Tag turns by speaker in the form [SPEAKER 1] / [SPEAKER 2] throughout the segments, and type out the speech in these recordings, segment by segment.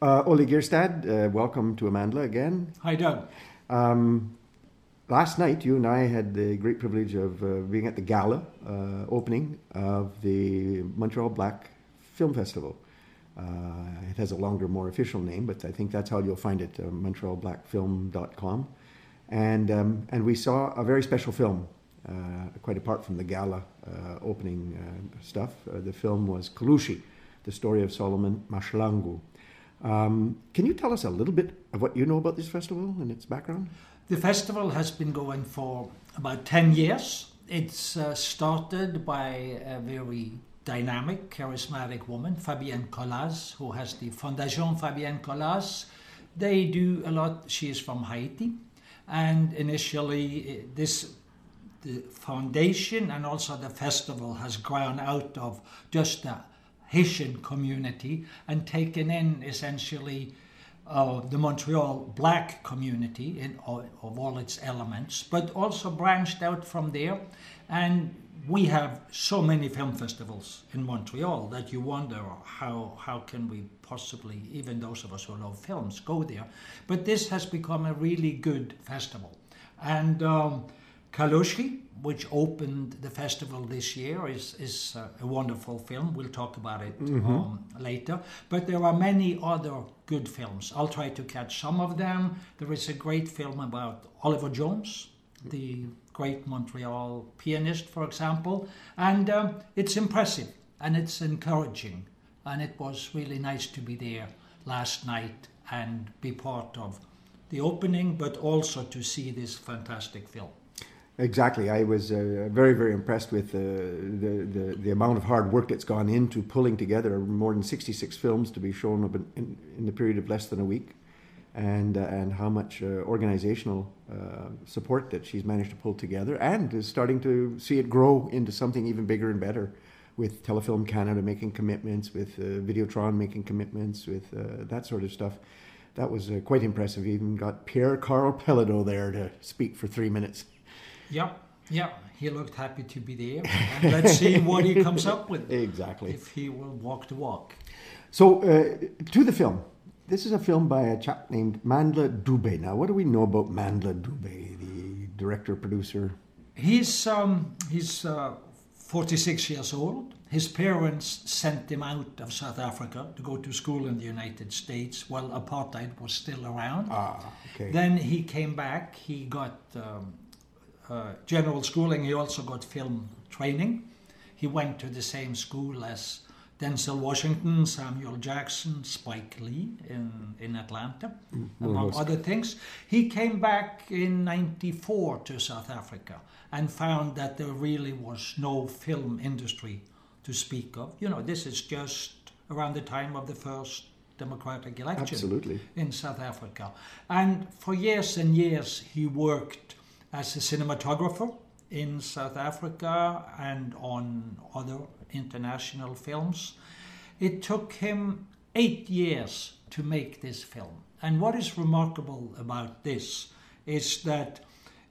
[SPEAKER 1] Uh, Ole Gjerstad, uh, welcome to Amandla again.
[SPEAKER 2] Hi, Doug.
[SPEAKER 1] Um, last night, you and I had the great privilege of uh, being at the gala uh, opening of the Montreal Black Film Festival. Uh, it has a longer, more official name, but I think that's how you'll find it, uh, montrealblackfilm.com. And, um, and we saw a very special film, uh, quite apart from the gala uh, opening uh, stuff. Uh, the film was Kalushi, the story of Solomon Mahlangu. Um, can you tell us a little bit of what you know about this festival and its background?
[SPEAKER 2] The festival has been going for about 10 years. It's uh, started by a very dynamic, charismatic woman, Fabienne Collas, who has the Fondation Fabienne Collas. They do a lot, she is from Haiti. And initially, uh, this the foundation and also the festival has grown out of just a Haitian community and taken in essentially uh, the Montreal black community in, of, all its elements, but also branched out from there. And we have so many film festivals in Montreal that you wonder how how can we possibly, even those of us who love films, go there. But this has become a really good festival, and. Um, Kalushi, which opened the festival this year, is, is uh, a wonderful film. We'll talk about it
[SPEAKER 1] Mm-hmm.
[SPEAKER 2] um, later. But there are many other good films. I'll try to catch some of them. There is a great film about Oliver Jones, the great Montreal pianist, for example. And um, it's impressive and it's encouraging. And it was really nice to be there last night and be part of the opening, but also to see this fantastic film.
[SPEAKER 1] Exactly. I was uh, very, very impressed with uh, the, the, the amount of hard work that's gone into pulling together more than 66 films to be shown in, in, the period of less than a week, and, uh, and how much uh, organizational uh, support that she's managed to pull together, and is starting to see it grow into something even bigger and better. With Telefilm Canada making commitments, with uh, Videotron making commitments, with that sort of stuff. That was uh, quite impressive. We even got Pierre Karl Péladeau there to speak for three minutes.
[SPEAKER 2] Yeah, yeah, he looked happy to be there. And let's see what he comes up with.
[SPEAKER 1] Exactly.
[SPEAKER 2] If he will walk the walk.
[SPEAKER 1] So, uh, to the film. This is a film by a chap named Mandla Dube. Now, what do we know about Mandla Dube, the director, producer?
[SPEAKER 2] He's um, he's uh, 46 years old. His parents sent him out of South Africa to go to school in the United States while apartheid was still around.
[SPEAKER 1] Ah, okay.
[SPEAKER 2] Then he came back. He got um, uh, general schooling. He also got film training. He went to the same school as Denzel Washington, Samuel Jackson, Spike Lee in, in Atlanta, among
[SPEAKER 1] most-
[SPEAKER 2] other things. He came back in 94 to South Africa and found that there really was no film industry to speak of. You know, this is just around the time of the first democratic election
[SPEAKER 1] Absolutely.
[SPEAKER 2] in South Africa. And for years and years, he worked as a cinematographer in South Africa and on other international films. It took him eight years to make this film. And what is remarkable about this is that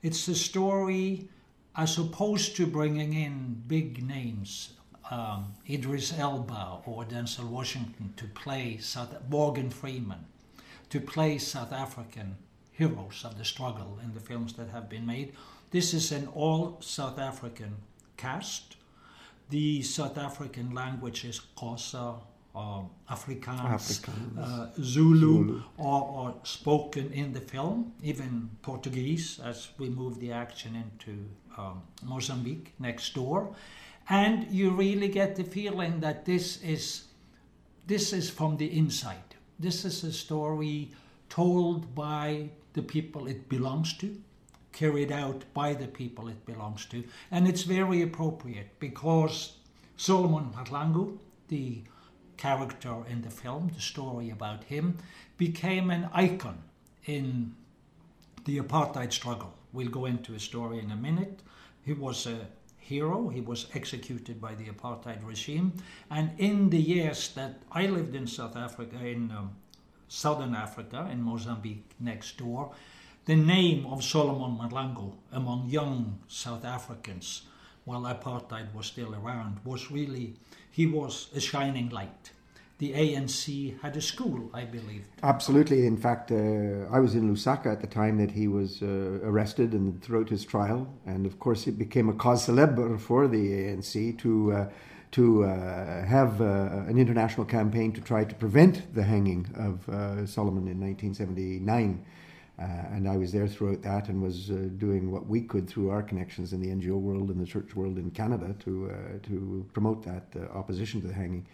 [SPEAKER 2] it's a story as opposed to bringing in big names, um, Idris Elba or Denzel Washington to play South Morgan Freeman, to play South African heroes of the struggle in the films that have been made. This is an all South African cast. The South African language is Xhosa, um, Afrikaans,
[SPEAKER 1] Afrikaans.
[SPEAKER 2] uh, Zulu,
[SPEAKER 1] Zulu.
[SPEAKER 2] Or, or spoken in the film, even Portuguese as we move the action into um, Mozambique next door. And you really get the feeling that this is this is from the inside. This is a story told by the people it belongs to, carried out by the people it belongs to, and it's very appropriate because Solomon Mahlangu, the character in the film, the story about him, became an icon in the apartheid struggle. We'll go into his story in a minute. He was a hero. He was executed by the apartheid regime. And in the years that I lived in South Africa, in um, southern Africa, in Mozambique next door, the name of Solomon Mahlangu among young South Africans while apartheid was still around was really, he was a shining light. the ANC had a school, I believe.
[SPEAKER 1] Absolutely. In fact, uh, I was in Lusaka at the time that he was uh, arrested and throughout his trial. And of course, it became a cause célèbre for the ANC to, uh, to uh, have uh, an international campaign to try to prevent the hanging of uh, Solomon in 1979. Uh, and I was there throughout that and was uh, doing what we could through our connections in the NGO world and the church world in Canada to uh, to promote that opposition to the hanging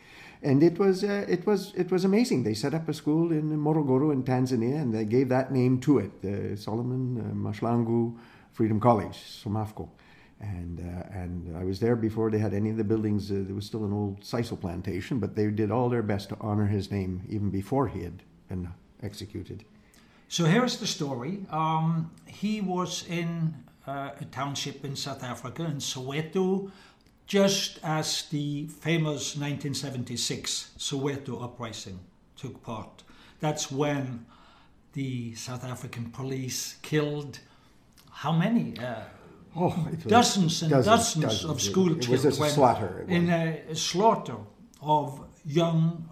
[SPEAKER 1] and it was it was it was amazing. They set up a school in Morogoro in Tanzania, and they gave that name to it, the Solomon Mahlangu Freedom College, SOMAFCO. And uh, and I was there before they had any of the buildings. Uh, there was still an old sisal plantation, but they did all their best to honor his name even before he had been executed.
[SPEAKER 2] So here's the story. Um, he was in uh, a township in South Africa, in Soweto, just as the famous 1976 Soweto uprising took part. That's when the South African police killed how many? Oh, dozens and dozens, dozens, dozens, of school
[SPEAKER 1] it,
[SPEAKER 2] it.
[SPEAKER 1] Was a slaughter.
[SPEAKER 2] In a, a, slaughter of young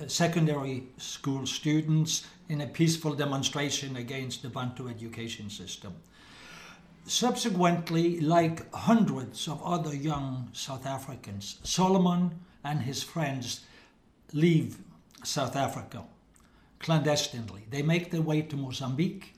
[SPEAKER 2] uh, secondary school students in a peaceful demonstration against the Bantu education system. Subsequently, like hundreds of other young South Africans, Solomon and his friends leave South Africa clandestinely. They make their way to Mozambique.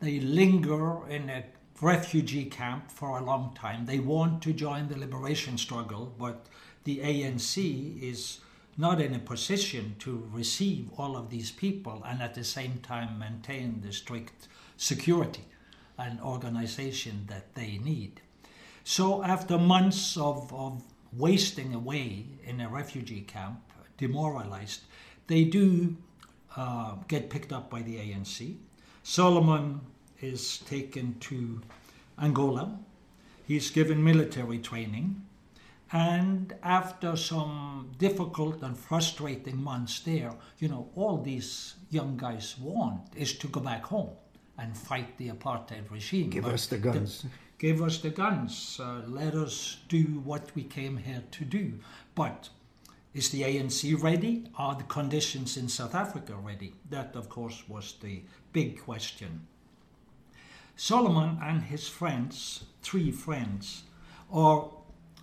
[SPEAKER 2] They linger in a refugee camp for a long time. They want to join the liberation struggle, but the ANC is not in a position to receive all of these people and at the same time maintain the strict security and organization that they need. So, after months of, of wasting away in a refugee camp, demoralized, they do uh, get picked up by the ANC. Solomon is taken to Angola. He's given military training. And after some difficult and frustrating months there, you know, all these young guys want is to go back home and fight the apartheid regime.
[SPEAKER 1] Give but us the guns. The,
[SPEAKER 2] give us the guns. Uh, let us do what we came here to do. But is the ANC ready? Are the conditions in South Africa ready? That, of course, was the big question. Solomon and his friends, three friends, are,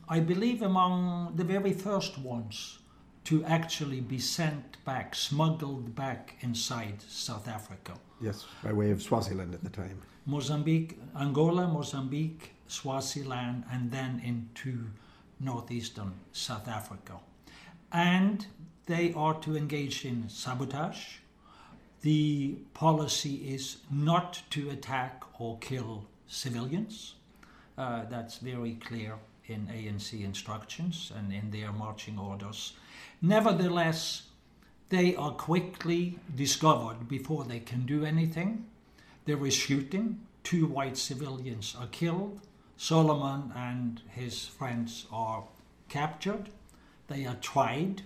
[SPEAKER 2] I believe, among the very first ones to actually be sent back, smuggled back inside South Africa.
[SPEAKER 1] Yes, by way of Swaziland at the time.
[SPEAKER 2] Mozambique, Angola, Mozambique, Swaziland, and then into northeastern South Africa. And they are to engage in sabotage. The policy is not to attack or kill civilians. Uh, that's very clear in ANC instructions and in their marching orders. Nevertheless, they are quickly discovered before they can do anything. There is shooting, two white civilians are killed. Solomon and his friends are captured. They are tried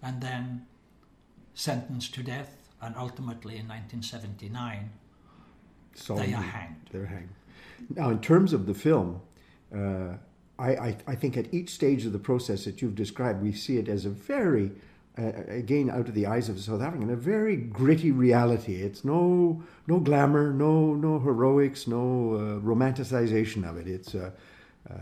[SPEAKER 2] and then sentenced to death, and ultimately in 1979, Solomon, they are hanged.
[SPEAKER 1] They're hanged. Now, in terms of the film, uh, I, I, I, think at each stage of the process that you've described, we see it as a very, uh, again, out of the eyes of a South African, a very gritty reality. It's no no glamour, no no heroics, no uh, romanticization of it. It's uh, uh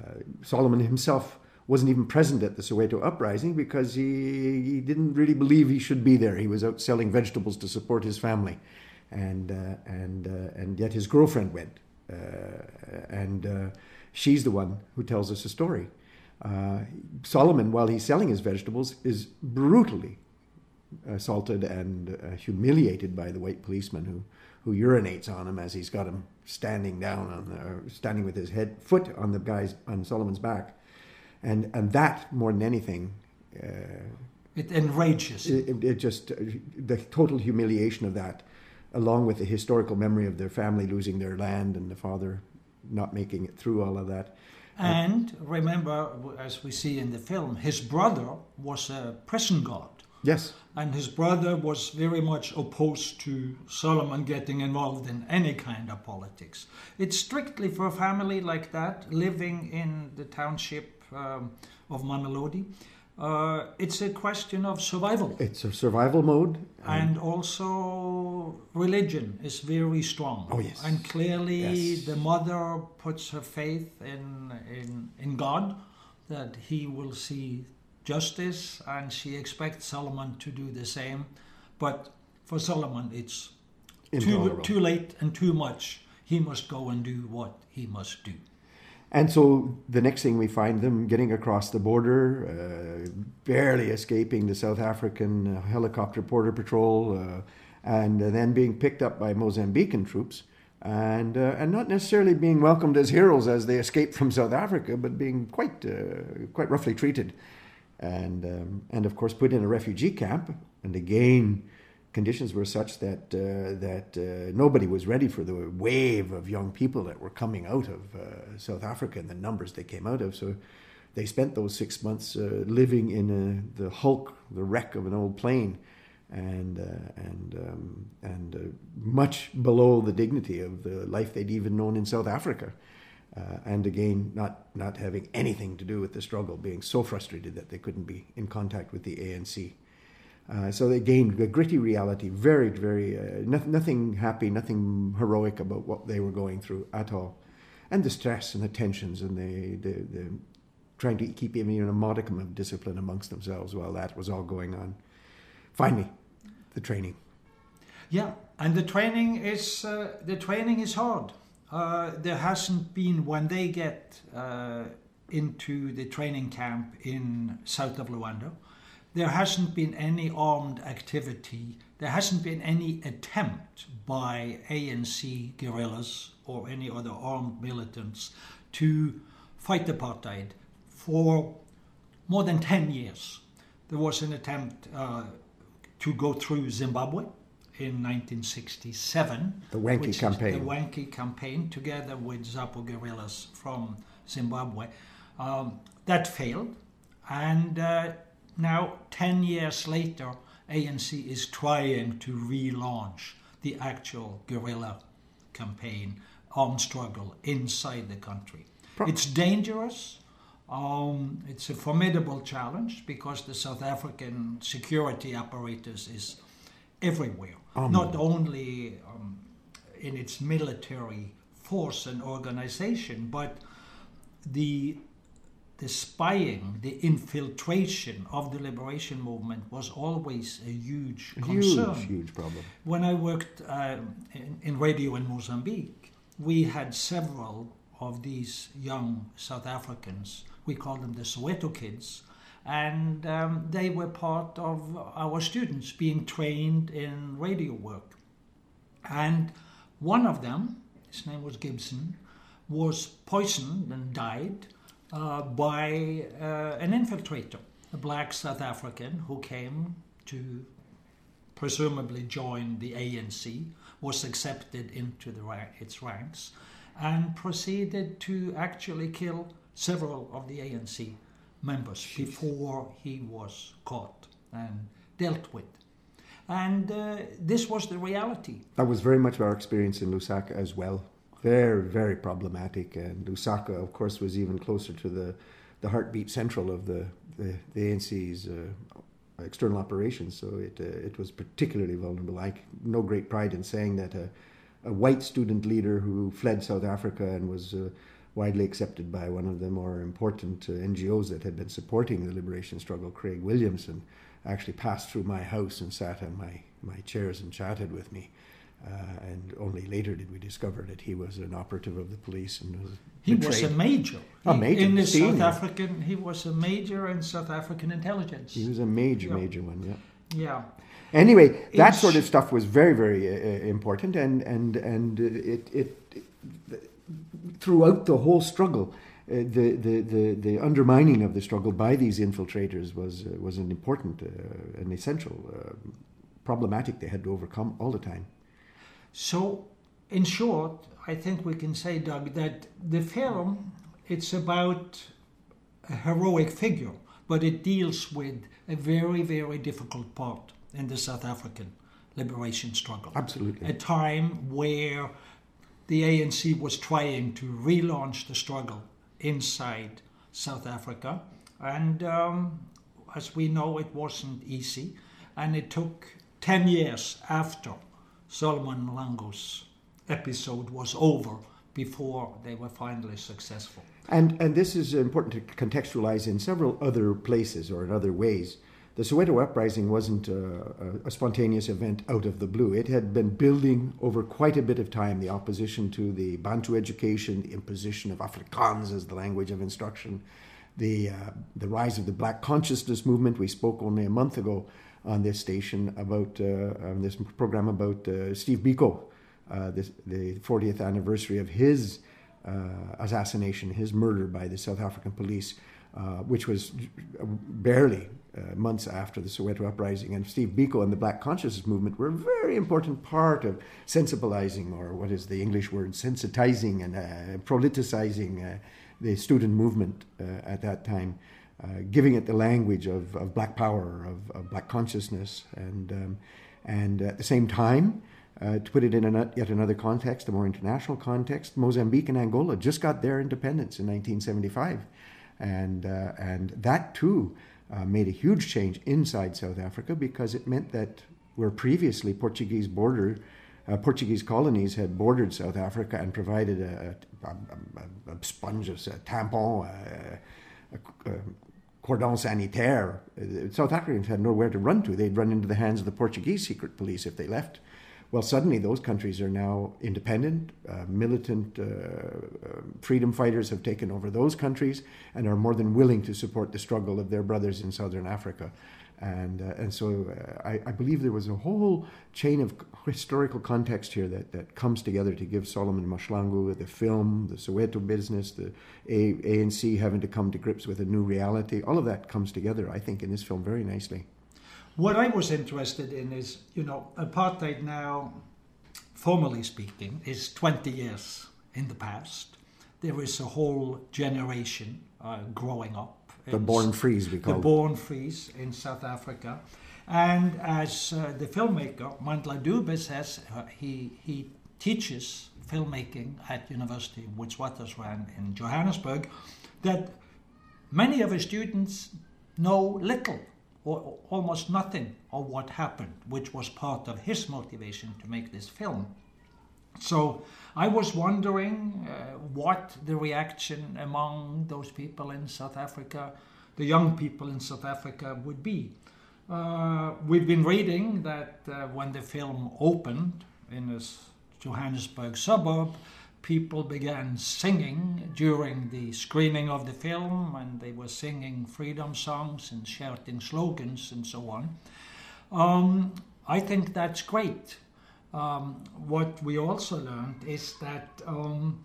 [SPEAKER 1] Solomon himself wasn't even present at the Soweto uprising because he, he didn't really believe he should be there. He was out selling vegetables to support his family, and uh, and uh, and yet his girlfriend went, and she's the one who tells us a story. Uh, Solomon, while he's selling his vegetables, is brutally assaulted and uh, humiliated by the white policeman who, who urinates on him as he's got him standing down on the, standing with his head foot on the guy's on Solomon's back, and and that more than anything. Uh,
[SPEAKER 2] it enrages.
[SPEAKER 1] It, it, just the total humiliation of that, along with the historical memory of their family losing their land and the father not making it through all of that.
[SPEAKER 2] And remember, as we see in the film, his brother was a prison guard.
[SPEAKER 1] Yes.
[SPEAKER 2] And his brother was very much opposed to Solomon getting involved in any kind of politics. It's strictly for a family like that, living in the township um, of Mamelodi. uh, it's a question of survival.
[SPEAKER 1] It's a survival mode.
[SPEAKER 2] And also, religion is very strong.
[SPEAKER 1] Oh, yes.
[SPEAKER 2] And clearly,
[SPEAKER 1] Yes.
[SPEAKER 2] the mother puts her faith in, in, in God that he will see justice, and she expects Solomon to do the same. But for Solomon, it's too, too late and too much. He must go and do what he must do.
[SPEAKER 1] And so the next thing we find them getting across the border, uh, barely escaping the South African uh, helicopter border patrol, uh, and then being picked up by Mozambican troops, and uh, and not necessarily being welcomed as heroes as they escaped from South Africa, but being quite uh, quite roughly treated, and um, and of course put in a refugee camp. And again, conditions were such that uh, that uh, nobody was ready for the wave of young people that were coming out of uh, South Africa and the numbers they came out of. So they spent those six months uh, living in uh, the hulk, the wreck of an old plane, and uh, and um, and much below the dignity of the life they'd even known in South Africa. And again, not not having anything to do with the struggle, being so frustrated that they couldn't be in contact with the ANC. Uh, so again, the gritty reality, very, very, uh, no, nothing happy, nothing heroic about what they were going through at all. And the stress and the tensions and the, the, the trying to keep even a modicum of discipline amongst themselves while that was all going on. Finally, the training.
[SPEAKER 2] Yeah, and the training is uh, the training is hard. Uh, there hasn't been when they get into the training camp in south of Luanda. There hasn't been any armed activity. There hasn't been any attempt by ANC guerrillas or any other armed militants to fight apartheid for more than 10 years. There was an attempt uh, to go through Zimbabwe in 1967.
[SPEAKER 1] The
[SPEAKER 2] Wankie
[SPEAKER 1] campaign.
[SPEAKER 2] The Wankie campaign, together with ZAPU guerrillas from Zimbabwe. Um, that failed, and uh, now, 10 years later, ANC is trying to relaunch the actual guerrilla campaign, armed struggle inside the country.
[SPEAKER 1] Pro-
[SPEAKER 2] It's dangerous. Um, it's a formidable challenge because the South African security apparatus is everywhere,
[SPEAKER 1] Um.
[SPEAKER 2] not only um, in its military force and organization, but the the spying, the infiltration of the liberation movement was always a huge concern.
[SPEAKER 1] Huge, huge problem.
[SPEAKER 2] When I worked uh, in, in radio in Mozambique, we had several of these young South Africans. We called them the Soweto kids. And um, they were part of our students being trained in radio work. And one of them, his name was Gibson, was poisoned and died uh, by uh, an infiltrator, a black South African who came to presumably join the ANC, was accepted into the its ranks, and proceeded to actually kill several of the ANC members before he was caught and dealt with. And uh, this was the reality.
[SPEAKER 1] That was very much our experience in Lusaka as well. Very, very problematic. And Lusaka, of course, was even closer to the, the heartbeat central of the, the, the ANC's uh, external operations. So it, uh, it was particularly vulnerable. I no great pride in saying that a, a white student leader who fled South Africa and was uh, widely accepted by one of the more important uh, NGOs that had been supporting the liberation struggle, Craig Williamson, actually passed through my house and sat on my, my chairs and chatted with me. Uh, and only later did we discover that he was an operative of the police and was
[SPEAKER 2] He was a major.
[SPEAKER 1] A major,
[SPEAKER 2] in the
[SPEAKER 1] senior.
[SPEAKER 2] South African. He was a major in South African intelligence.
[SPEAKER 1] He was a major,
[SPEAKER 2] Yeah.
[SPEAKER 1] major one. Yeah.
[SPEAKER 2] Yeah.
[SPEAKER 1] Anyway, that
[SPEAKER 2] It's-
[SPEAKER 1] sort of stuff was very, very uh, important, and and and it it, it throughout the whole struggle, uh, the, the the the undermining of the struggle by these infiltrators was uh, was an important, uh, an essential uh, problematic they had to overcome all the time.
[SPEAKER 2] So, in short, I think we can say, Doug, that the film it's about a heroic figure, but it deals with a very, very difficult part in the South African liberation struggle.
[SPEAKER 1] Absolutely.
[SPEAKER 2] A time where the ANC was trying to relaunch the struggle inside South Africa, and um, as we know, it wasn't easy, and it took 10 years after Solomon Lango's episode was over before they were finally successful.
[SPEAKER 1] And, and this is important to contextualize in several other places or in other ways. The Soweto uprising wasn't a, a, spontaneous event out of the blue. It had been building over quite a bit of time the opposition to the Bantu education, the imposition of Afrikaans as the language of instruction, the, uh, the rise of the black consciousness movement. We spoke only a month ago on this station about uh, on this program about uh, Steve Biko, uh, this, the 40th anniversary of his uh, assassination, his murder by the South African police, uh, which was barely uh, months after the Soweto uprising. And Steve Biko and the Black Consciousness Movement were a very important part of sensibilizing, or what is the English word, sensitizing and politicizing the student movement at that time. Uh, giving it the language of, of black power, of, of black consciousness, and um, and at the same time, uh, to put it in a, yet another context, a more international context, Mozambique and Angola just got their independence in 1975, and uh, and that too uh, made a huge change inside South Africa because it meant that where previously Portuguese border uh, Portuguese colonies had bordered South Africa and provided a, a, a, a sponge, a tampon, a, cordon sanitaire. Uh, South Africans had nowhere to run to. They'd run into the hands of the Portuguese secret police if they left. Well, suddenly those countries are now independent. Uh, militant uh, uh, freedom fighters have taken over those countries and are more than willing to support the struggle of their brothers in southern Africa. And, uh, and so uh, I, I, believe there was a whole chain of historical context here that, that comes together to give Solomon Mahlangu the film, the Soweto business, the a- ANC having to come to grips with a new reality. All of that comes together, I think, in this film very nicely.
[SPEAKER 2] What I was interested in is, you know, apartheid now, formally speaking, is 20 years in the past. There is a whole generation uh, growing up
[SPEAKER 1] the born frees, we call
[SPEAKER 2] the born frees in South Africa. And as uh, the filmmaker Mandla Dube says, uh, he he teaches filmmaking at University of Witwatersrand in Johannesburg. That many of his students know little or almost nothing of what happened, which was part of his motivation to make this film. So I was wondering uh, what the reaction among those people in South Africa, the young people in South Africa, would be. Uh, we've been reading that uh, when the film opened in this Johannesburg suburb, people began singing during the screening of the film, and they were singing freedom songs and shouting slogans and so on. Um, I think that's great um, what we also learned is that um,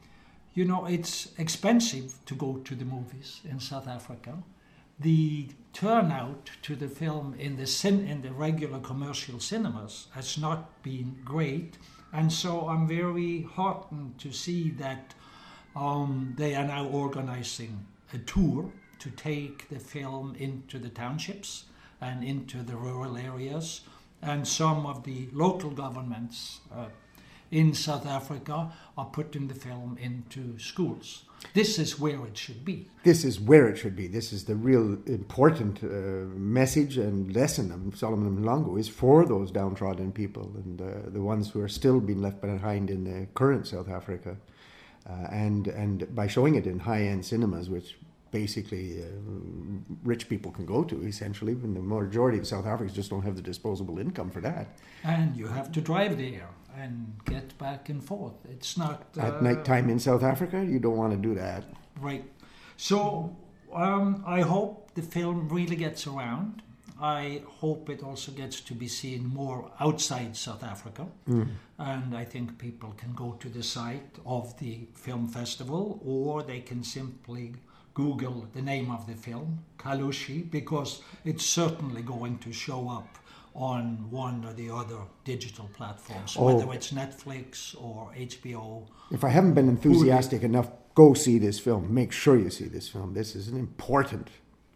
[SPEAKER 2] you know it's expensive to go to the movies in South Africa. The turnout to the film in the cin- in the regular commercial cinemas has not been great, and so I'm very heartened to see that um, they are now organizing a tour to take the film into the townships and into the rural areas and some of the local governments uh, in South Africa are putting the film into schools. This is where it should be.
[SPEAKER 1] This is where it should be. This is the real important uh, message and lesson of Solomon Mahlangu is for those downtrodden people and uh, the ones who are still being left behind in the current South Africa. Uh, and and by showing it in high-end cinemas, which basically uh, rich people can go to essentially and the majority of south africans just don't have the disposable income for that.
[SPEAKER 2] And you have to drive there and get back and forth. It's not
[SPEAKER 1] uh, at night time in south africa you don't want to do that.
[SPEAKER 2] Right. So um, i hope the film really gets around. I hope it also gets to be seen more outside South Africa. Mm. And I think people can go to the site of the film festival or they can simply Google the name of the film, Kalushi, because it's certainly going to show up on one or the other digital platforms, oh. whether it's Netflix or HBO.
[SPEAKER 1] If I haven't been enthusiastic enough, go see this film. Make sure you see this film. This is an important,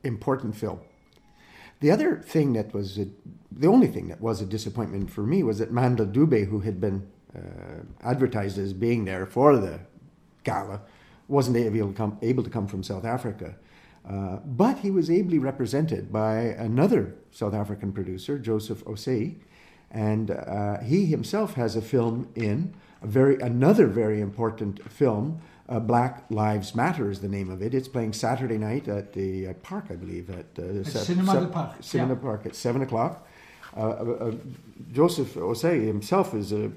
[SPEAKER 1] important film. The other thing that was a, the only thing that was a disappointment for me was that Mandla Dube, who had been uh, advertised as being there for the gala, wasn't able to come, able to come from South Africa. Uh, but he was ably represented by another South African producer, Joseph Osei, and uh, he himself has a film in a very another very important film. Uh, Black Lives Matter is the name of it. It's playing Saturday night at the uh, park, I believe, at,
[SPEAKER 2] at Cinema Park.
[SPEAKER 1] Cinema
[SPEAKER 2] yeah.
[SPEAKER 1] Park at seven o'clock. Uh, Joseph Osei himself is a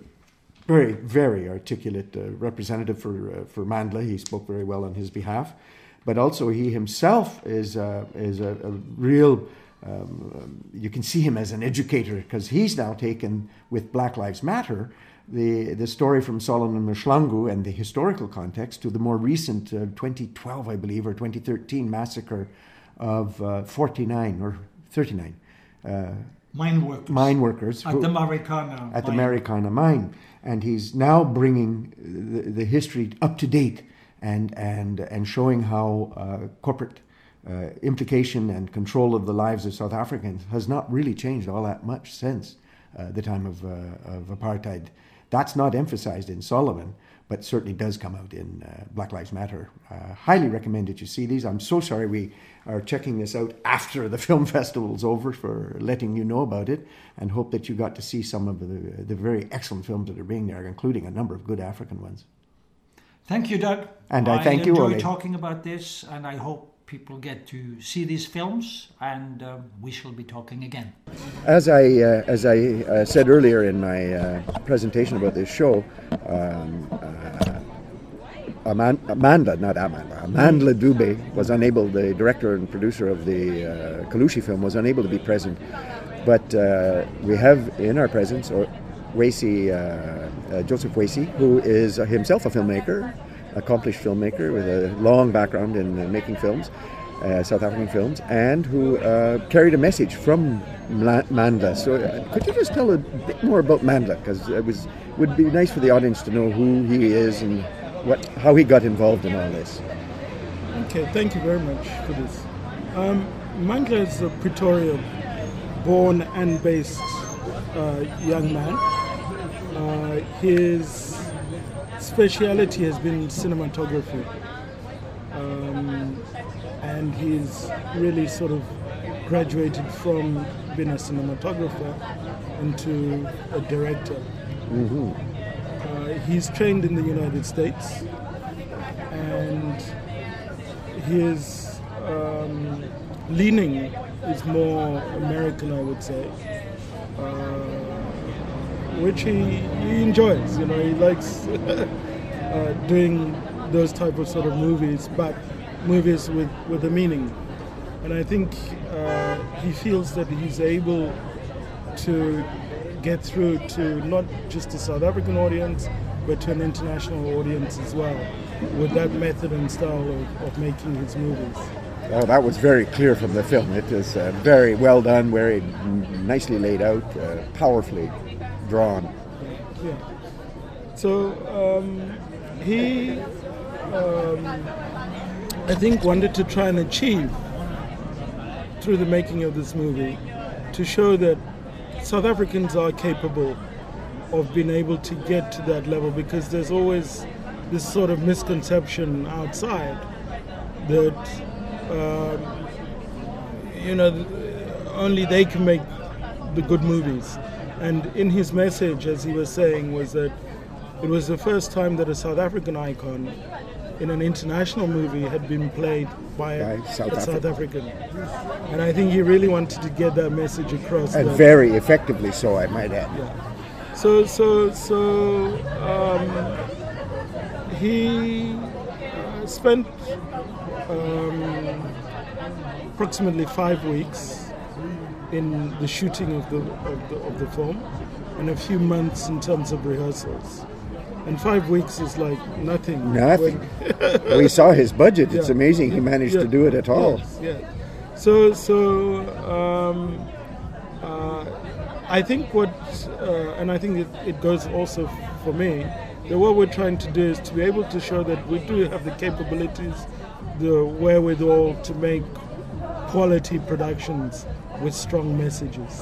[SPEAKER 1] very, very articulate representative for for Mandla. He spoke very well on his behalf but also he himself is a, is a, a real. Um, you can see him as an educator because he's now taken with Black Lives Matter the the story from Solomon Mahlangu and the historical context to the more recent uh, 2012, I believe, or 2013 massacre of uh, 49 or 39 uh,
[SPEAKER 2] mine workers.
[SPEAKER 1] Mine workers
[SPEAKER 2] at who, the Marikana
[SPEAKER 1] at mine. the Marikana mine, and he's now bringing the, the history up to date and and and showing how uh, corporate uh, implication and control of the lives of South Africans has not really changed all that much since uh, the time of, uh, of apartheid. That's not emphasized in Solomon, but certainly does come out in uh, Black Lives Matter. Uh, highly recommend that you see these. I'm so sorry we are checking this out after the film festival's over for letting you know about it, and hope that you got to see some of the, the very excellent films that are being there, including a number of good African ones.
[SPEAKER 2] Thank you, Doug.
[SPEAKER 1] And I, I thank you,
[SPEAKER 2] I enjoy talking about this, and I hope people get to see these films, and uh, we shall be talking again.
[SPEAKER 1] As I uh, as I uh, said earlier in my uh, presentation about this show, um, uh, Amanda, not Amanda, Amanda Dube was unable. The director and producer of the uh, Kalushi film was unable to be present, but we have in our presence uh, Joseph Osei, who is himself a filmmaker, accomplished filmmaker with a long background in uh, making films, uh, South African films, and who uh, carried a message from Mandla. So, could you just tell a bit more about Mandla? Because it was would be nice for the audience to know who he is and what how he got involved in all this.
[SPEAKER 3] Okay, thank you very much for this. Um, Mandla is a Pretoria born and based uh, young man. Uh, his speciality has been cinematography. Um, and he's really sort of graduated from being a cinematographer into a director. Mm-hmm. Uh, he's trained in the United States and his um, leaning is more American, I would say. Uh, which he, he enjoys. You know, he likes uh, doing those type of sort of movies, but movies with, with a meaning. And I think uh, he feels that he's able to get through to not just a South African audience, but to an international audience as well, with that method and style of, of making his movies.
[SPEAKER 1] Oh, that was very clear from the film. It is uh, very well done, very nicely laid out, uh, powerfully drawn.
[SPEAKER 3] So um, he, um, I think, wanted to try and achieve through the making of this movie to show that South Africans are capable of being able to get to that level because there's always this sort of misconception outside that um, you know only they can make the good movies and in his message, as he was saying, was that it was the first time that a South African icon in an international movie had been played by, by South, a South African. And I think he really wanted to get that message across.
[SPEAKER 1] And very effectively so, I might add.
[SPEAKER 3] Yeah. So, so, so um, he uh, spent um, approximately five weeks in the shooting of the, of the, of the film and a few months in terms of rehearsals. And five weeks is like nothing.
[SPEAKER 1] Nothing. we saw his budget. Yeah. It's amazing he managed yeah. to do it at all.
[SPEAKER 3] Yes, yes. So, so um, uh, I think what, uh, and I think it, it goes also for me, that what we're trying to do is to be able to show that we do have the capabilities, the wherewithal to make quality productions with strong messages.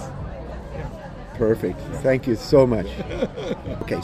[SPEAKER 1] Yeah. Perfect. Thank you so much. okay.